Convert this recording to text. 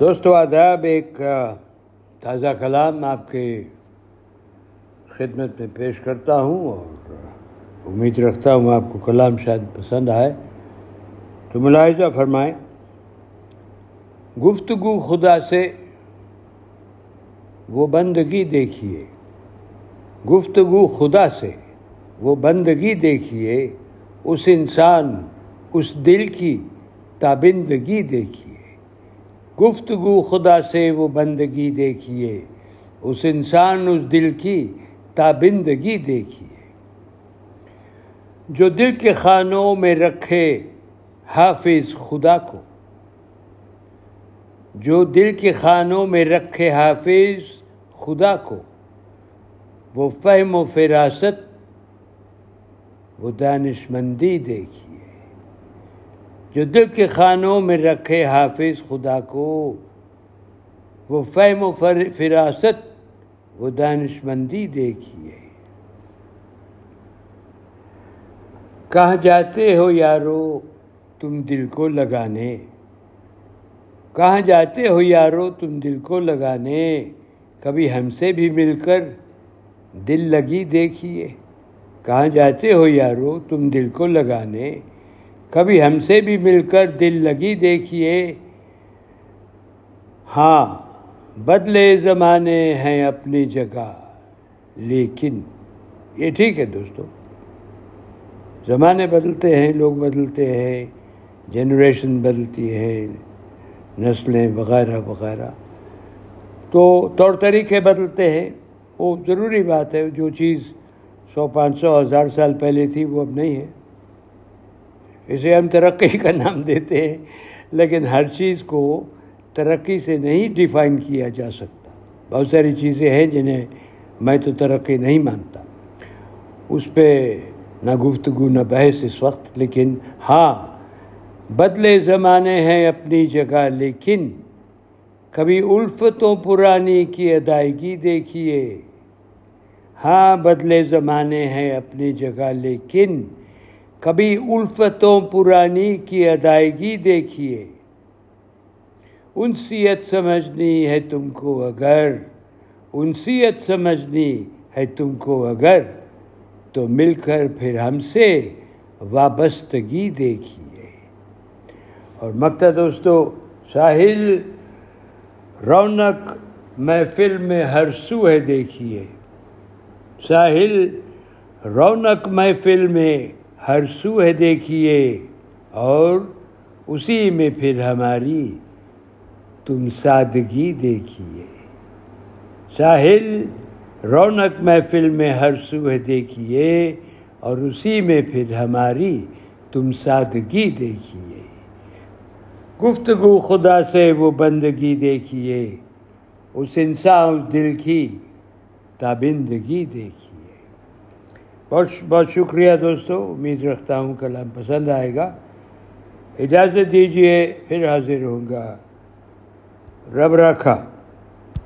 دوستو، آداب، ایک تازہ کلام آپ کے خدمت میں پیش کرتا ہوں اور امید رکھتا ہوں آپ کو کلام شاید پسند آئے۔ تو ملاحظہ فرمائیں۔ گفتگو خدا سے، وہ بندگی دیکھیے۔ گفتگو خدا سے، وہ بندگی دیکھیے۔ اس انسان، اس دل کی تابندگی دیکھیے۔ گفتگو خدا سے وہ بندگی دیکھیے، اس انسان اس دل کی تابندگی دیکھیے جو دل کے خانوں میں رکھے حافظ خدا کو۔ جو دل کے خانوں میں رکھے حافظ خدا کو۔ وہ فہم و فراست، وہ دانش مندی دیکھیے۔ جو دل کے خانوں میں رکھے حافظ خدا کو، وہ فہم و فراست، وہ دانش مندی دیکھیے کہاں جاتے ہو یارو تم دل کو لگانے؟ کہاں جاتے ہو یارو تم دل کو لگانے؟ کبھی ہم سے بھی مل کر دل لگی دیکھیے۔ کہاں جاتے ہو یارو تم دل کو لگانے؟ کبھی ہم سے بھی مل کر دل لگی دیکھیے۔ ہاں بدلے زمانے ہیں اپنی جگہ، لیکن یہ ٹھیک ہے دوستو۔ زمانے بدلتے ہیں، لوگ بدلتے ہیں، جنریشن بدلتی ہے، نسلیں وغیرہ وغیرہ۔ تو طور طریقے بدلتے ہیں۔ وہ ضروری بات ہے، جو چیز سو پانچ سو ہزار سال پہلے تھی، وہ اب نہیں ہے۔ اسے ہم ترقی کا نام دیتے ہیں، لیکن ہر چیز کو ترقی سے نہیں ڈیفائن کیا جا سکتا۔ بہت ساری چیزیں ہیں جنہیں میں تو ترقی نہیں مانتا۔ اس پہ نہ گفتگو، نہ بحث اس وقت، لیکن ہاں بدلے زمانے ہیں اپنی جگہ، لیکن کبھی الفتوں پرانی کی ادائیگی دیکھیے۔ ہاں بدلے زمانے ہیں اپنی جگہ، لیکن کبھی الفتوں پرانی کی ادائیگی دیکھیے۔ انسیت سمجھنی ہے تم کو اگر، انسیت سمجھنی ہے تم کو اگر۔ تو مل کر پھر ہم سے وابستگی دیکھیے۔ اور مکتا دوستو، ساحل رونق محفل میں ہر سو ہے دیکھیے۔ ساحل رونق محفل میں ہر سو ہے دیکھیے اور اسی میں پھر ہماری تم سادگی دیکھیے۔ ساحل، رونق محفل میں ہر سو ہے دیکھیے اور اسی میں پھر ہماری تم سادگی دیکھیے۔ گفتگو خدا سے وہ بندگی دیکھیے، اس انسان اس دل کی تابندگی دیکھیے۔ بہت بہت شکریہ دوستو، امید رکھتا ہوں کلام پسند آئے گا۔ اجازت دیجیے پھر حاضر ہوں گا۔ رب رکھا